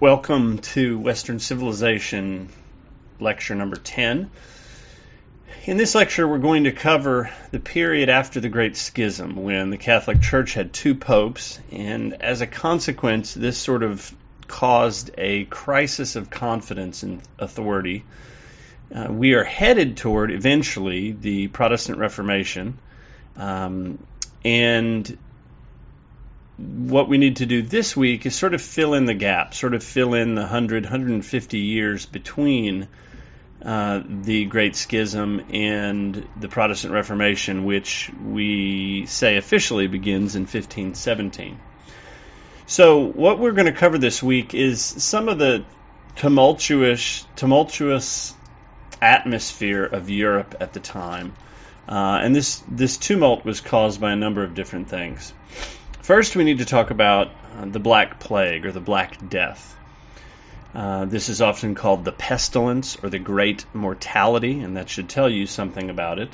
Welcome to Western Civilization lecture number 10. In this lecture, we're going to cover the period after the Great Schism when the Catholic Church had two popes, and as a consequence, this sort of caused a crisis of confidence in authority. Uh, we are headed toward eventually the Protestant Reformation, um, and what we need to do this week is sort of fill in the gap, sort of fill in the 100, 150 years between uh, the Great Schism and the Protestant Reformation, which we say officially begins in 1517. So, what we're going to cover this week is some of the tumultuous, tumultuous atmosphere of Europe at the time, uh, and this this tumult was caused by a number of different things. First, we need to talk about uh, the Black Plague or the Black Death. Uh, this is often called the pestilence or the great mortality, and that should tell you something about it.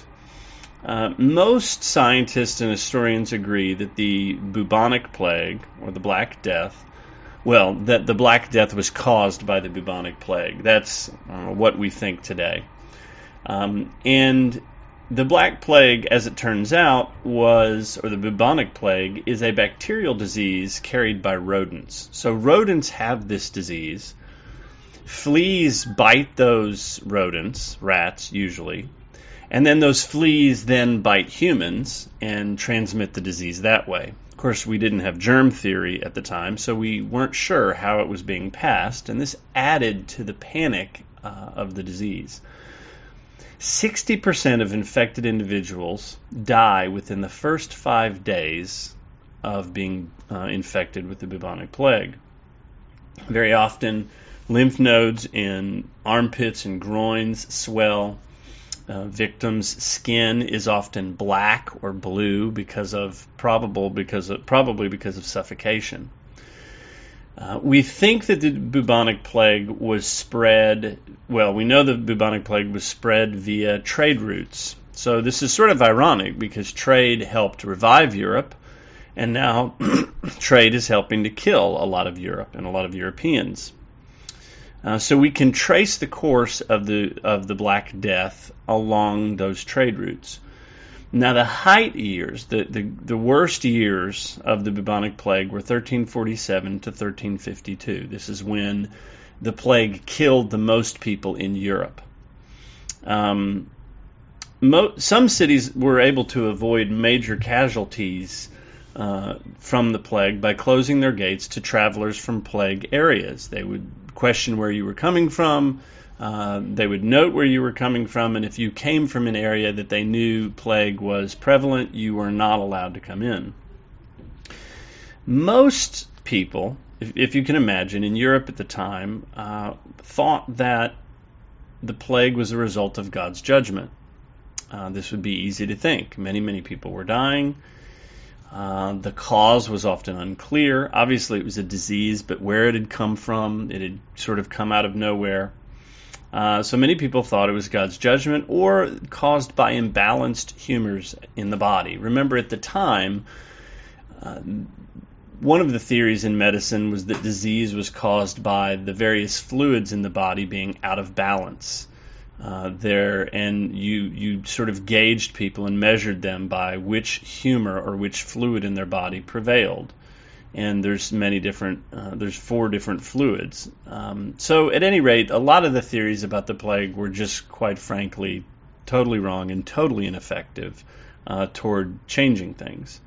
Uh, most scientists and historians agree that the bubonic plague or the Black Death, well, that the Black Death was caused by the bubonic plague. That's uh, what we think today. Um, and the Black Plague, as it turns out, was, or the bubonic plague, is a bacterial disease carried by rodents. So rodents have this disease. Fleas bite those rodents, rats usually, and then those fleas then bite humans and transmit the disease that way. Of course, we didn't have germ theory at the time, so we weren't sure how it was being passed, and this added to the panic uh, of the disease. 60% of infected individuals die within the first five days of being uh, infected with the bubonic plague. Very often, lymph nodes in armpits and groins swell. Uh, victims' skin is often black or blue because of probable because of, probably because of suffocation. Uh, we think that the bubonic plague was spread, well, we know the bubonic plague was spread via trade routes. So this is sort of ironic because trade helped revive Europe, and now trade is helping to kill a lot of Europe and a lot of Europeans. Uh, so we can trace the course of the of the Black Death along those trade routes. Now, the height years, the, the, the worst years of the bubonic plague were 1347 to 1352. This is when the plague killed the most people in Europe. Um, mo- some cities were able to avoid major casualties uh, from the plague by closing their gates to travelers from plague areas. They would question where you were coming from. Uh, they would note where you were coming from, and if you came from an area that they knew plague was prevalent, you were not allowed to come in. Most people, if, if you can imagine, in Europe at the time, uh, thought that the plague was a result of God's judgment. Uh, this would be easy to think. Many, many people were dying. Uh, the cause was often unclear. Obviously, it was a disease, but where it had come from, it had sort of come out of nowhere. Uh, so many people thought it was God's judgment or caused by imbalanced humors in the body. Remember, at the time, uh, one of the theories in medicine was that disease was caused by the various fluids in the body being out of balance. Uh, there, and you you sort of gauged people and measured them by which humor or which fluid in their body prevailed and there's many different uh, there's four different fluids. Um, so at any rate a lot of the theories about the plague were just quite frankly totally wrong and totally ineffective uh, toward changing things.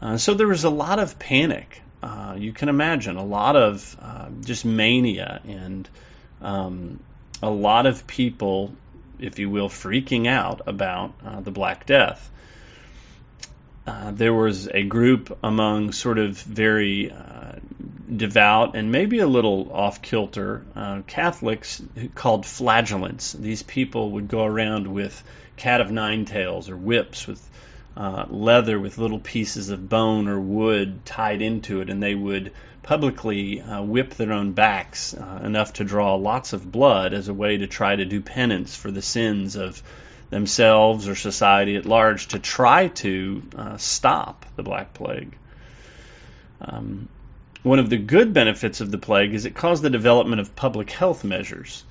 Uh, so there was a lot of panic. Uh, you can imagine a lot of uh, just mania and um, a lot of people if you will freaking out about uh, the black death uh, there was a group among sort of very uh, devout and maybe a little off kilter uh, Catholics called flagellants. These people would go around with cat of nine tails or whips with uh, leather with little pieces of bone or wood tied into it, and they would publicly uh, whip their own backs enough to draw lots of blood as a way to try to do penance for the sins of themselves or society at large to try to uh, stop the Black Plague. Um, one of the good benefits of the plague is it caused the development of public health measures.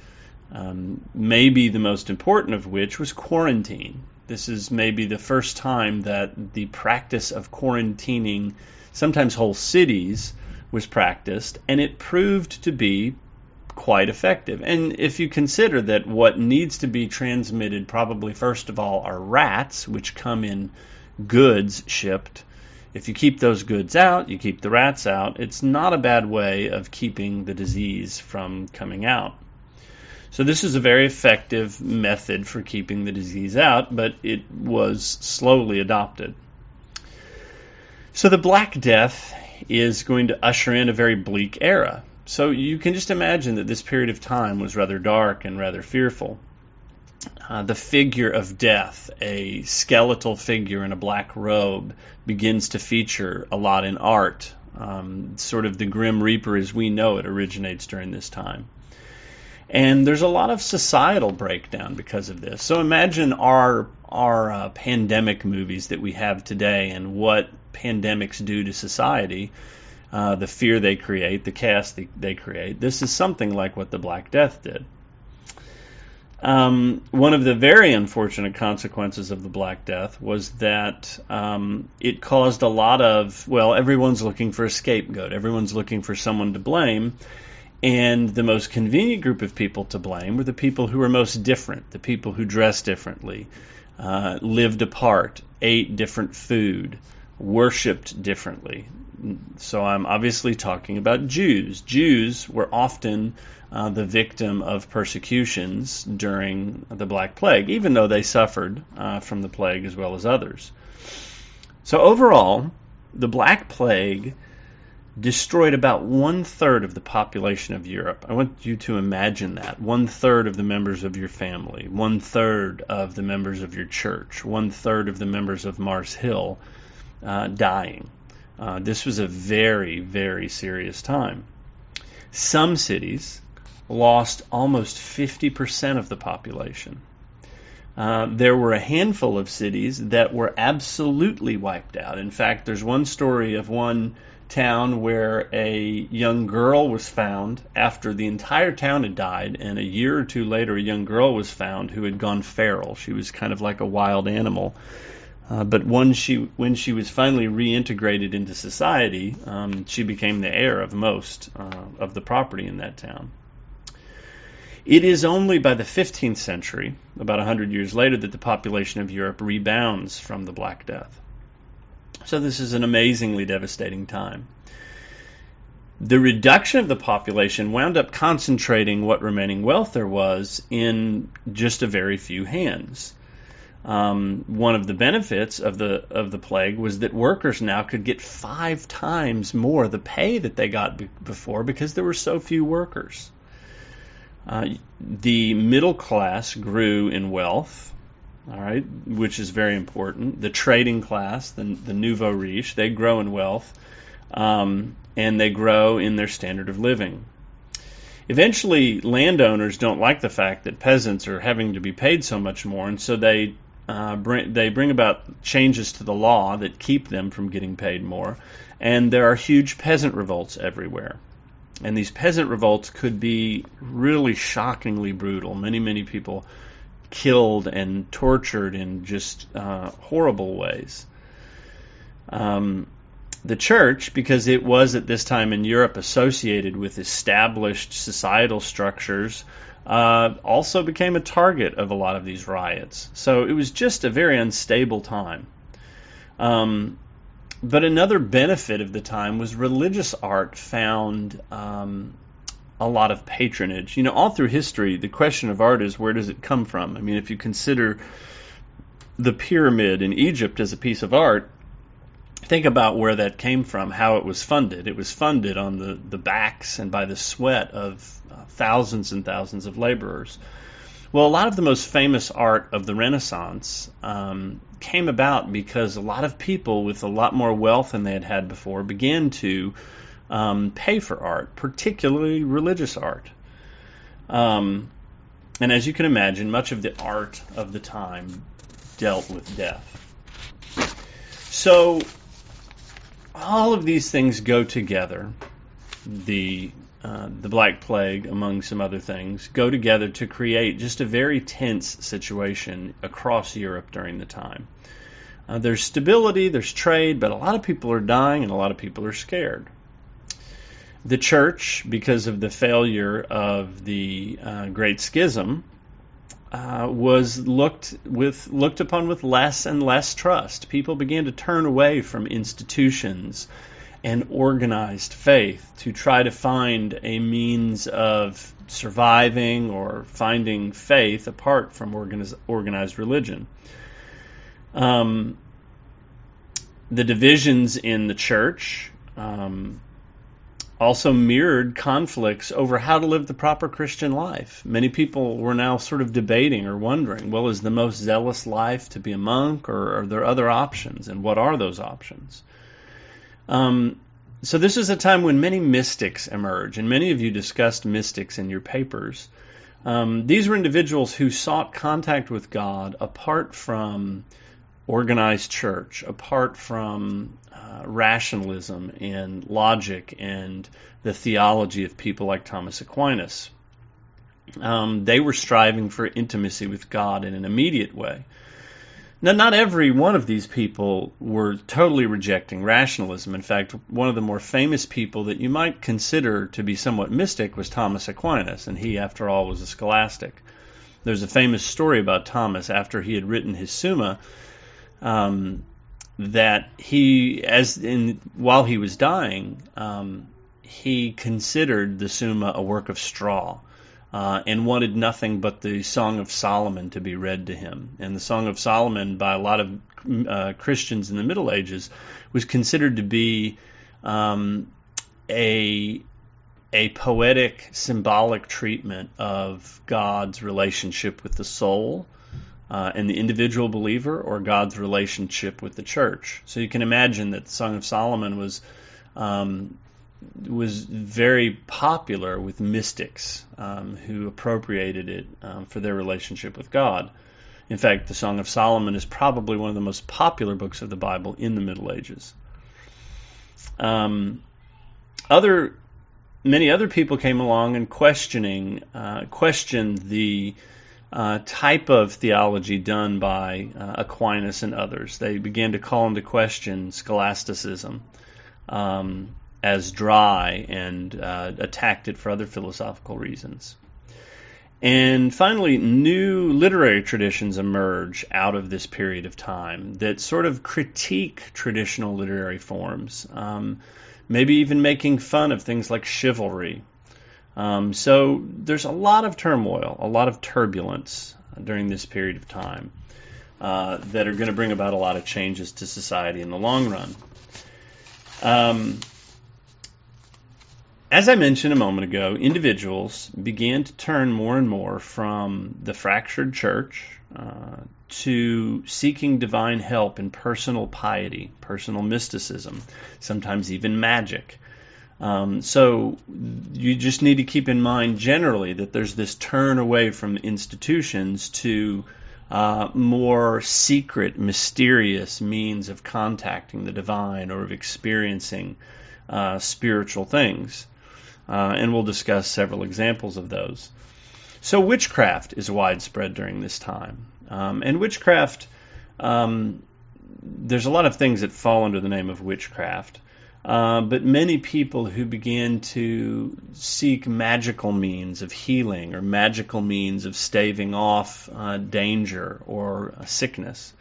Um, maybe the most important of which was quarantine. This is maybe the first time that the practice of quarantining sometimes whole cities was practiced, and it proved to be quite effective. And if you consider that what needs to be transmitted, probably first of all, are rats, which come in goods shipped. If you keep those goods out, you keep the rats out, it's not a bad way of keeping the disease from coming out. So, this is a very effective method for keeping the disease out, but it was slowly adopted. So, the Black Death is going to usher in a very bleak era. So you can just imagine that this period of time was rather dark and rather fearful. Uh, the figure of death, a skeletal figure in a black robe, begins to feature a lot in art. Um, sort of the Grim Reaper as we know it originates during this time. And there's a lot of societal breakdown because of this. So imagine our our uh, pandemic movies that we have today and what pandemics do to society uh, the fear they create, the chaos they, they, create. This is something like what the Black Death did. Um, one of the very unfortunate consequences of the Black Death was that um, it caused a lot of, well, everyone's looking for a scapegoat, everyone's looking for someone to blame. And the most convenient group of people to blame were the people who were most different, the people who dressed differently, uh, lived apart, ate different food, worshipped differently. So I'm obviously talking about Jews. Jews were often uh, the victim of persecutions during the Black Plague, even though they suffered uh, from the plague as well as others. So overall, the Black Plague destroyed about one third of the population of Europe. I want you to imagine that. One third of the members of your family, one third of the members of your church, one third of the members of Mars Hill uh, dying. Uh, this was a very, very serious time. Some cities lost almost 50% of the population. Uh, there were a handful of cities that were absolutely wiped out. In fact, there's one story of one town where a young girl was found after the entire town had died, and a year or two later, a young girl was found who had gone feral. She was kind of like a wild animal. Uh, but when she when she was finally reintegrated into society, um, she became the heir of most uh, of the property in that town. It is only by the 15th century, about 100 years later, that the population of Europe rebounds from the Black Death. So this is an amazingly devastating time. The reduction of the population wound up concentrating what remaining wealth there was in just a very few hands. Um, one of the benefits of the of the plague was that workers now could get five times more the pay that they got be- before because there were so few workers. Uh, the middle class grew in wealth, all right, which is very important. The trading class, the, the nouveau riche, they grow in wealth, um, and they grow in their standard of living. Eventually, landowners don't like the fact that peasants are having to be paid so much more, and so they uh, bring, they bring about changes to the law that keep them from getting paid more, and there are huge peasant revolts everywhere. And these peasant revolts could be really shockingly brutal. Many, many people killed and tortured in just uh, horrible ways. Um, the church, because it was at this time in Europe associated with established societal structures, uh, also became a target of a lot of these riots. So it was just a very unstable time. Um, but another benefit of the time was religious art found um, a lot of patronage. You know, all through history, the question of art is where does it come from? I mean, if you consider the pyramid in Egypt as a piece of art, think about where that came from, how it was funded. It was funded on the, the backs and by the sweat of uh, thousands and thousands of laborers. Well, a lot of the most famous art of the Renaissance um, came about because a lot of people with a lot more wealth than they had had before began to um, pay for art, particularly religious art. Um, and as you can imagine, much of the art of the time dealt with death. So all of these things go together the uh, the Black Plague, among some other things, go together to create just a very tense situation across Europe during the time. Uh, there's stability, there's trade, but a lot of people are dying and a lot of people are scared. The church, because of the failure of the uh, Great Schism, uh, was looked with looked upon with less and less trust. People began to turn away from institutions and organized faith to try to find a means of surviving or finding faith apart from organiz- organized religion. Um, the divisions in the church um, also mirrored conflicts over how to live the proper Christian life. Many people were now sort of debating or wondering, well, is the most zealous life to be a monk, or are there other options, and what are those options? Um, so this is a time when many mystics emerge, and many of you discussed mystics in your papers. Um, these were individuals who sought contact with God apart from organized church, apart from uh, rationalism and logic and the theology of people like Thomas Aquinas. Um, they were striving for intimacy with God in an immediate way. Now, not every one of these people were totally rejecting rationalism. In fact, one of the more famous people that you might consider to be somewhat mystic was Thomas Aquinas, and he, after all, was a scholastic. There's a famous story about Thomas after he had written his Summa um, that he, as in while he was dying, um, he considered the Summa a work of straw. Uh, and wanted nothing but the Song of Solomon to be read to him. And the Song of Solomon, by a lot of uh, Christians in the Middle Ages, was considered to be um, a a poetic, symbolic treatment of God's relationship with the soul uh, and the individual believer or God's relationship with the church. So you can imagine that the Song of Solomon was um, was very popular with mystics um, who appropriated it um, for their relationship with God. In fact, the Song of Solomon is probably one of the most popular books of the Bible in the Middle Ages. Um, other many other people came along and questioning uh, questioned the uh, type of theology done by uh, Aquinas and others. They began to call into question scholasticism um, as dry and uh, attacked it for other philosophical reasons. And finally, new literary traditions emerge out of this period of time that sort of critique traditional literary forms, um, maybe even making fun of things like chivalry um, so there's a lot of turmoil, a lot of turbulence during this period of time uh, that are going to bring about a lot of changes to society in the long run. Um, as I mentioned a moment ago, individuals began to turn more and more from the fractured church uh, to seeking divine help in personal piety, personal mysticism, sometimes even magic. Um, so you just need to keep in mind generally that there's this turn away from institutions to uh, more secret, mysterious means of contacting the divine or of experiencing uh, spiritual things. Uh, and we'll discuss several examples of those. So, witchcraft is widespread during this time. Um, and witchcraft, um, there's a lot of things that fall under the name of witchcraft. Uh, but many people who began to seek magical means of healing or magical means of staving off uh, danger or sickness.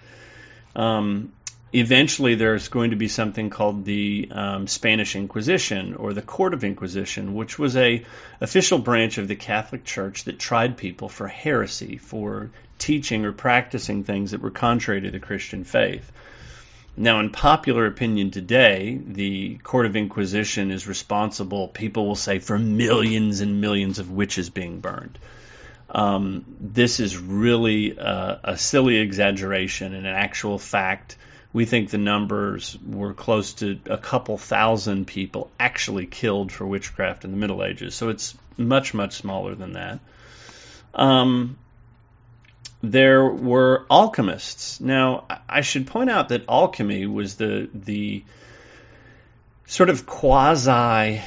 Um, eventually, there's going to be something called the um, Spanish Inquisition or the Court of Inquisition, which was a official branch of the Catholic Church that tried people for heresy, for teaching or practicing things that were contrary to the Christian faith. Now, in popular opinion today, the Court of Inquisition is responsible, people will say, for millions and millions of witches being burned. Um, this is really a, a silly exaggeration. In actual fact, we think the numbers were close to a couple thousand people actually killed for witchcraft in the Middle Ages. So it's much, much smaller than that. Um, there were alchemists. Now, I should point out that alchemy was the the sort of quasi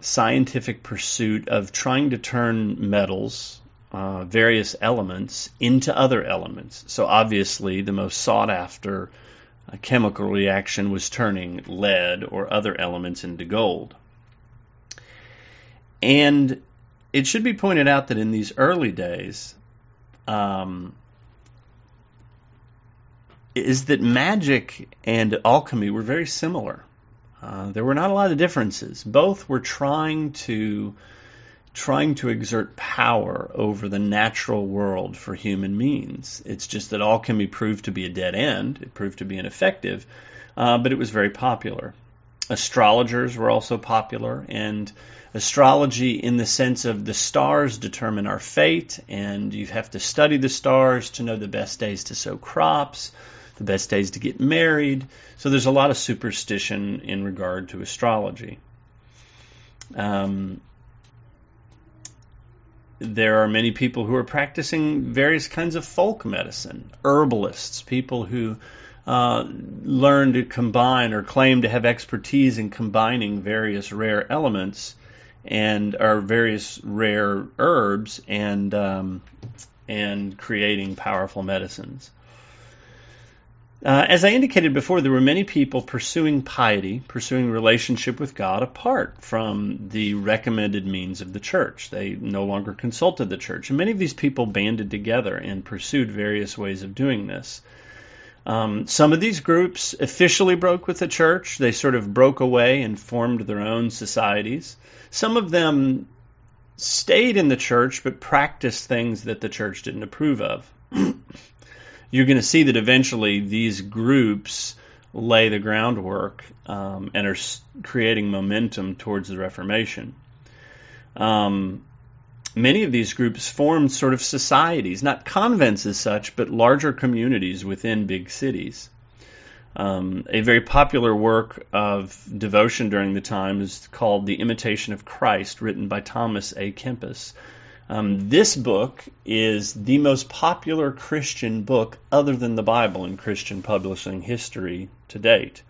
scientific pursuit of trying to turn metals, uh, various elements, into other elements. So obviously, the most sought after uh, chemical reaction was turning lead or other elements into gold. And it should be pointed out that in these early days, um, is that magic and alchemy were very similar. Uh, there were not a lot of differences. Both were trying to trying to exert power over the natural world for human means. It's just that alchemy proved to be a dead end. It proved to be ineffective, uh, but it was very popular. Astrologers were also popular, and astrology in the sense of the stars determine our fate, and you have to study the stars to know the best days to sow crops the best days to get married. So there's a lot of superstition in regard to astrology. Um, there are many people who are practicing various kinds of folk medicine, herbalists, people who uh, learn to combine or claim to have expertise in combining various rare elements and our various rare herbs and um, and creating powerful medicines. Uh, as I indicated before, there were many people pursuing piety, pursuing relationship with God apart from the recommended means of the church. They no longer consulted the church. And many of these people banded together and pursued various ways of doing this. Um, some of these groups officially broke with the church. They sort of broke away and formed their own societies. Some of them stayed in the church but practiced things that the church didn't approve of. you're going to see that eventually these groups lay the groundwork um, and are creating momentum towards the Reformation. Um, many of these groups formed sort of societies, not convents as such, but larger communities within big cities. Um, a very popular work of devotion during the time is called The Imitation of Christ, written by Thomas à Kempis. Um, this book is the most popular Christian book other than the Bible in Christian publishing history to date.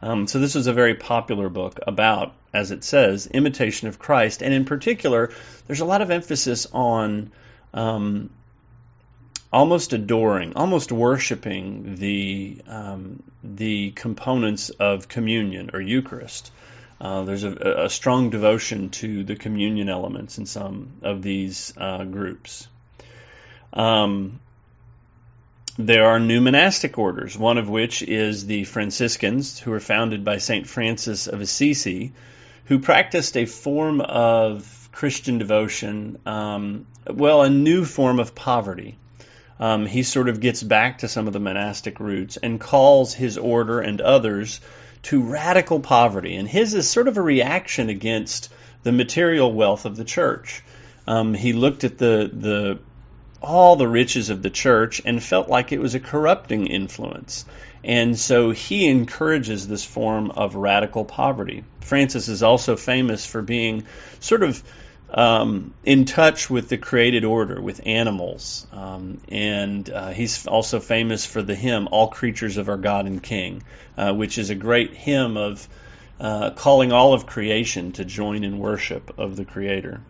Um, so this is a very popular book about, as it says, imitation of Christ, and in particular, there's a lot of emphasis on um, almost adoring, almost worshiping the um, the components of communion or Eucharist. Uh, there's a, a, strong devotion to the communion elements in some of these uh, groups. Um, there are new monastic orders, one of which is the Franciscans, who were founded by St. Francis of Assisi, who practiced a form of Christian devotion, um, well, a new form of poverty. Um, he sort of gets back to some of the monastic roots and calls his order and others to radical poverty. And his is sort of a reaction against the material wealth of the church. Um, he looked at the, the all the riches of the church and felt like it was a corrupting influence. And so he encourages this form of radical poverty. Francis is also famous for being sort of um, in touch with the created order, with animals. Um, and uh, he's also famous for the hymn, All Creatures of Our God and King, uh, which is a great hymn of uh, calling all of creation to join in worship of the Creator.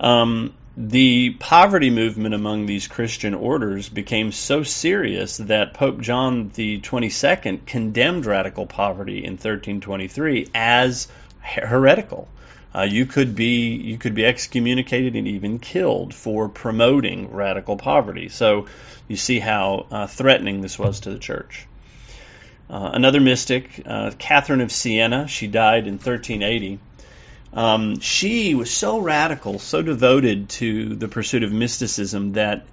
Um, the poverty movement among these Christian orders became so serious that Pope John the 22nd condemned radical poverty in 1323 as heretical. Uh, you could be you could be excommunicated and even killed for promoting radical poverty. So you see how uh, threatening this was to the church. Uh, another mystic, uh, Catherine of Siena, she died in 1380. Um, she was so radical, so devoted to the pursuit of mysticism that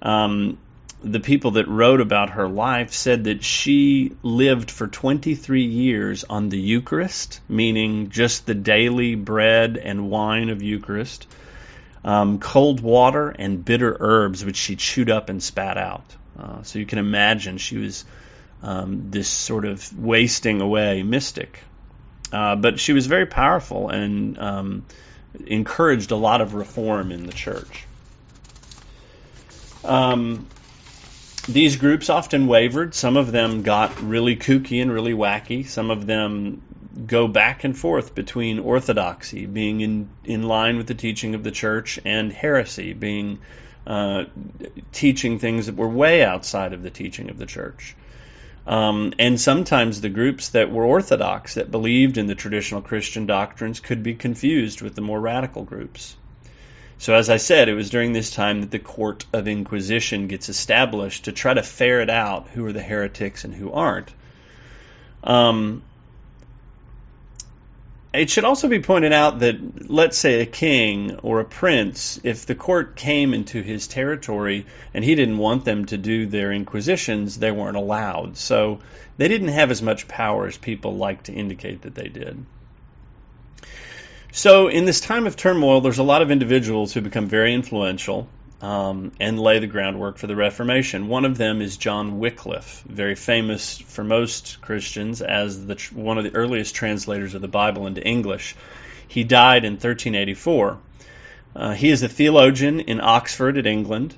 um, the people that wrote about her life said that she lived for 23 years on the Eucharist, meaning just the daily bread and wine of Eucharist, um, cold water, and bitter herbs, which she chewed up and spat out. Uh, so you can imagine she was um, this sort of wasting away mystic. Uh, but she was very powerful and um, encouraged a lot of reform in the church. Um, these groups often wavered. Some of them got really kooky and really wacky. Some of them go back and forth between orthodoxy, being in, in line with the teaching of the church, and heresy, being uh, teaching things that were way outside of the teaching of the church. Um, and sometimes the groups that were orthodox, that believed in the traditional Christian doctrines, could be confused with the more radical groups. So, as I said, it was during this time that the court of inquisition gets established to try to ferret out who are the heretics and who aren't. Um, it should also be pointed out that, let's say, a king or a prince, if the court came into his territory and he didn't want them to do their inquisitions, they weren't allowed. So they didn't have as much power as people like to indicate that they did. So, in this time of turmoil, there's a lot of individuals who become very influential um, and lay the groundwork for the Reformation. One of them is John Wycliffe, very famous for most Christians as the, one of the earliest translators of the Bible into English. He died in 1384. Uh, he is a theologian in Oxford, at England,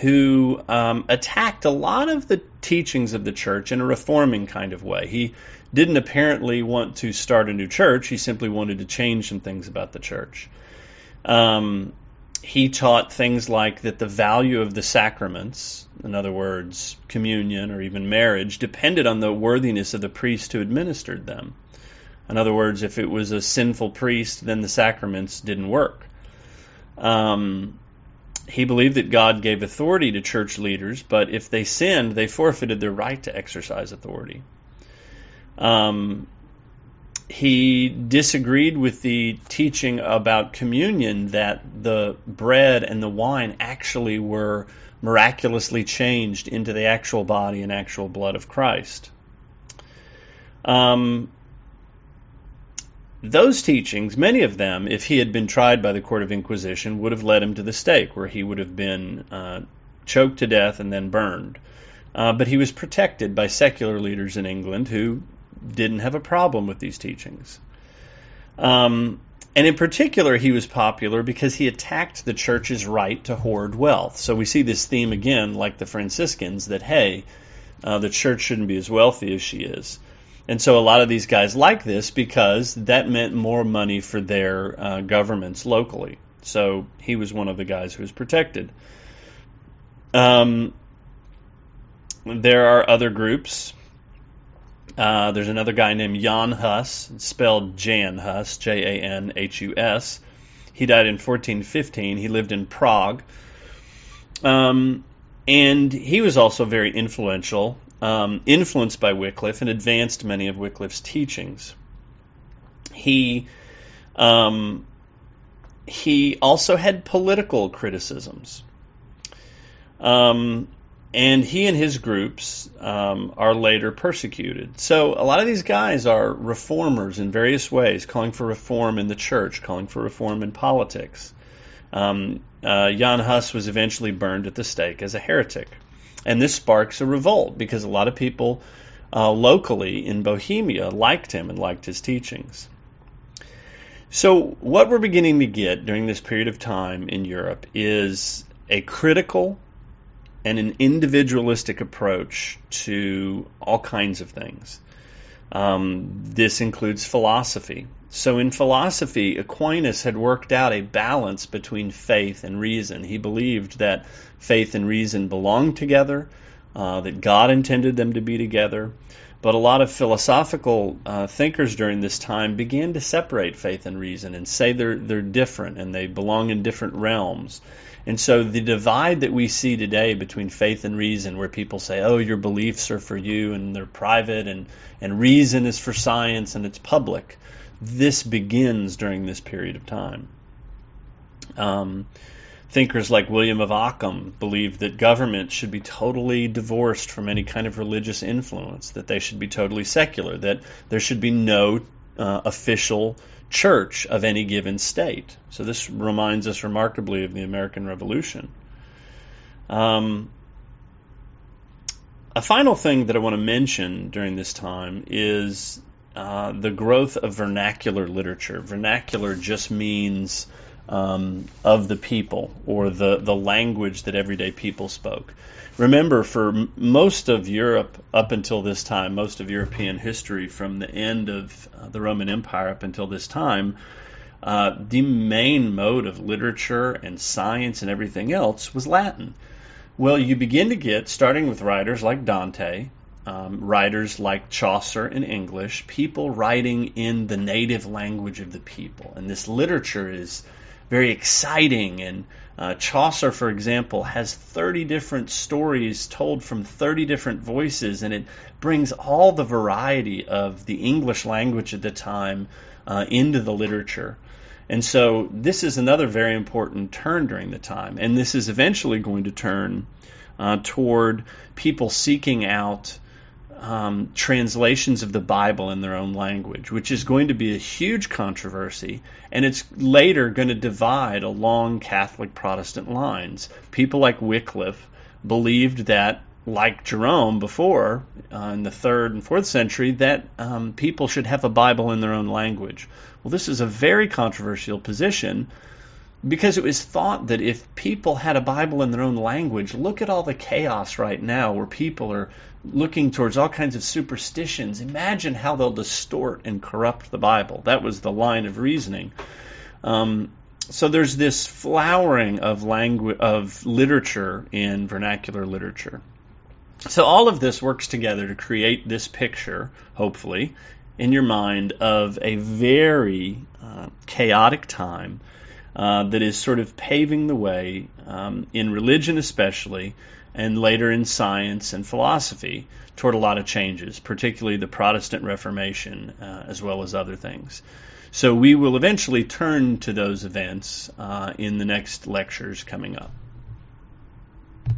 who um, attacked a lot of the teachings of the church in a reforming kind of way. He didn't apparently want to start a new church. He simply wanted to change some things about the church. Um, he taught things like that the value of the sacraments, in other words, communion or even marriage, depended on the worthiness of the priest who administered them. In other words, if it was a sinful priest, then the sacraments didn't work. Um, he believed that God gave authority to church leaders, but if they sinned, they forfeited their right to exercise authority. Um, he disagreed with the teaching about communion that the bread and the wine actually were miraculously changed into the actual body and actual blood of Christ. Um, those teachings, many of them, if he had been tried by the Court of Inquisition, would have led him to the stake, where he would have been uh, choked to death and then burned. Uh, but he was protected by secular leaders in England who didn't have a problem with these teachings. Um, and in particular, he was popular because he attacked the church's right to hoard wealth. So we see this theme again, like the Franciscans, that, hey, uh, the church shouldn't be as wealthy as she is. And so a lot of these guys like this because that meant more money for their uh, governments locally. So he was one of the guys who was protected. Um, there are other groups uh, there's another guy named Jan Hus, spelled Jan Hus, J A N H U S. He died in 1415. He lived in Prague. Um, and he was also very influential, um, influenced by Wycliffe, and advanced many of Wycliffe's teachings. He um, he also had political criticisms. Um, and he and his groups um, are later persecuted. So a lot of these guys are reformers in various ways, calling for reform in the church, calling for reform in politics. Um, uh, Jan Hus was eventually burned at the stake as a heretic, and this sparks a revolt because a lot of people uh, locally in Bohemia liked him and liked his teachings. So what we're beginning to get during this period of time in Europe is a critical and an individualistic approach to all kinds of things. Um, this includes philosophy. So, in philosophy, Aquinas had worked out a balance between faith and reason. He believed that faith and reason belonged together, uh, that God intended them to be together. But a lot of philosophical uh, thinkers during this time began to separate faith and reason and say they're, they're different and they belong in different realms. And so the divide that we see today between faith and reason, where people say, oh, your beliefs are for you and they're private, and, and reason is for science and it's public, this begins during this period of time. Um, thinkers like William of Ockham believed that government should be totally divorced from any kind of religious influence, that they should be totally secular, that there should be no uh, official church of any given state. So this reminds us remarkably of the American Revolution. Um, a final thing that I want to mention during this time is uh, the growth of vernacular literature. Vernacular just means um, of the people or the, the language that everyday people spoke. Remember, for m- most of Europe up until this time, most of European history from the end of uh, the Roman Empire up until this time, uh, the main mode of literature and science and everything else was Latin. Well, you begin to get, starting with writers like Dante, um, writers like Chaucer in English, people writing in the native language of the people. And this literature is very exciting. And uh, Chaucer, for example, has 30 different stories told from 30 different voices, and it brings all the variety of the English language at the time uh, into the literature. And so this is another very important turn during the time. And this is eventually going to turn uh, toward people seeking out um, translations of the Bible in their own language, which is going to be a huge controversy, and it's later going to divide along Catholic Protestant lines. People like Wycliffe believed that, like Jerome before, uh, in the third and fourth century, that um, people should have a Bible in their own language. Well, this is a very controversial position because it was thought that if people had a Bible in their own language, look at all the chaos right now where people are looking towards all kinds of superstitions. Imagine how they'll distort and corrupt the Bible. That was the line of reasoning. Um, so there's this flowering of language of literature in vernacular literature. So all of this works together to create this picture, hopefully, in your mind of a very uh, chaotic time uh, that is sort of paving the way um, in religion, especially, and later in science and philosophy toward a lot of changes, particularly the Protestant Reformation uh, as well as other things. So we will eventually turn to those events uh, in the next lectures coming up.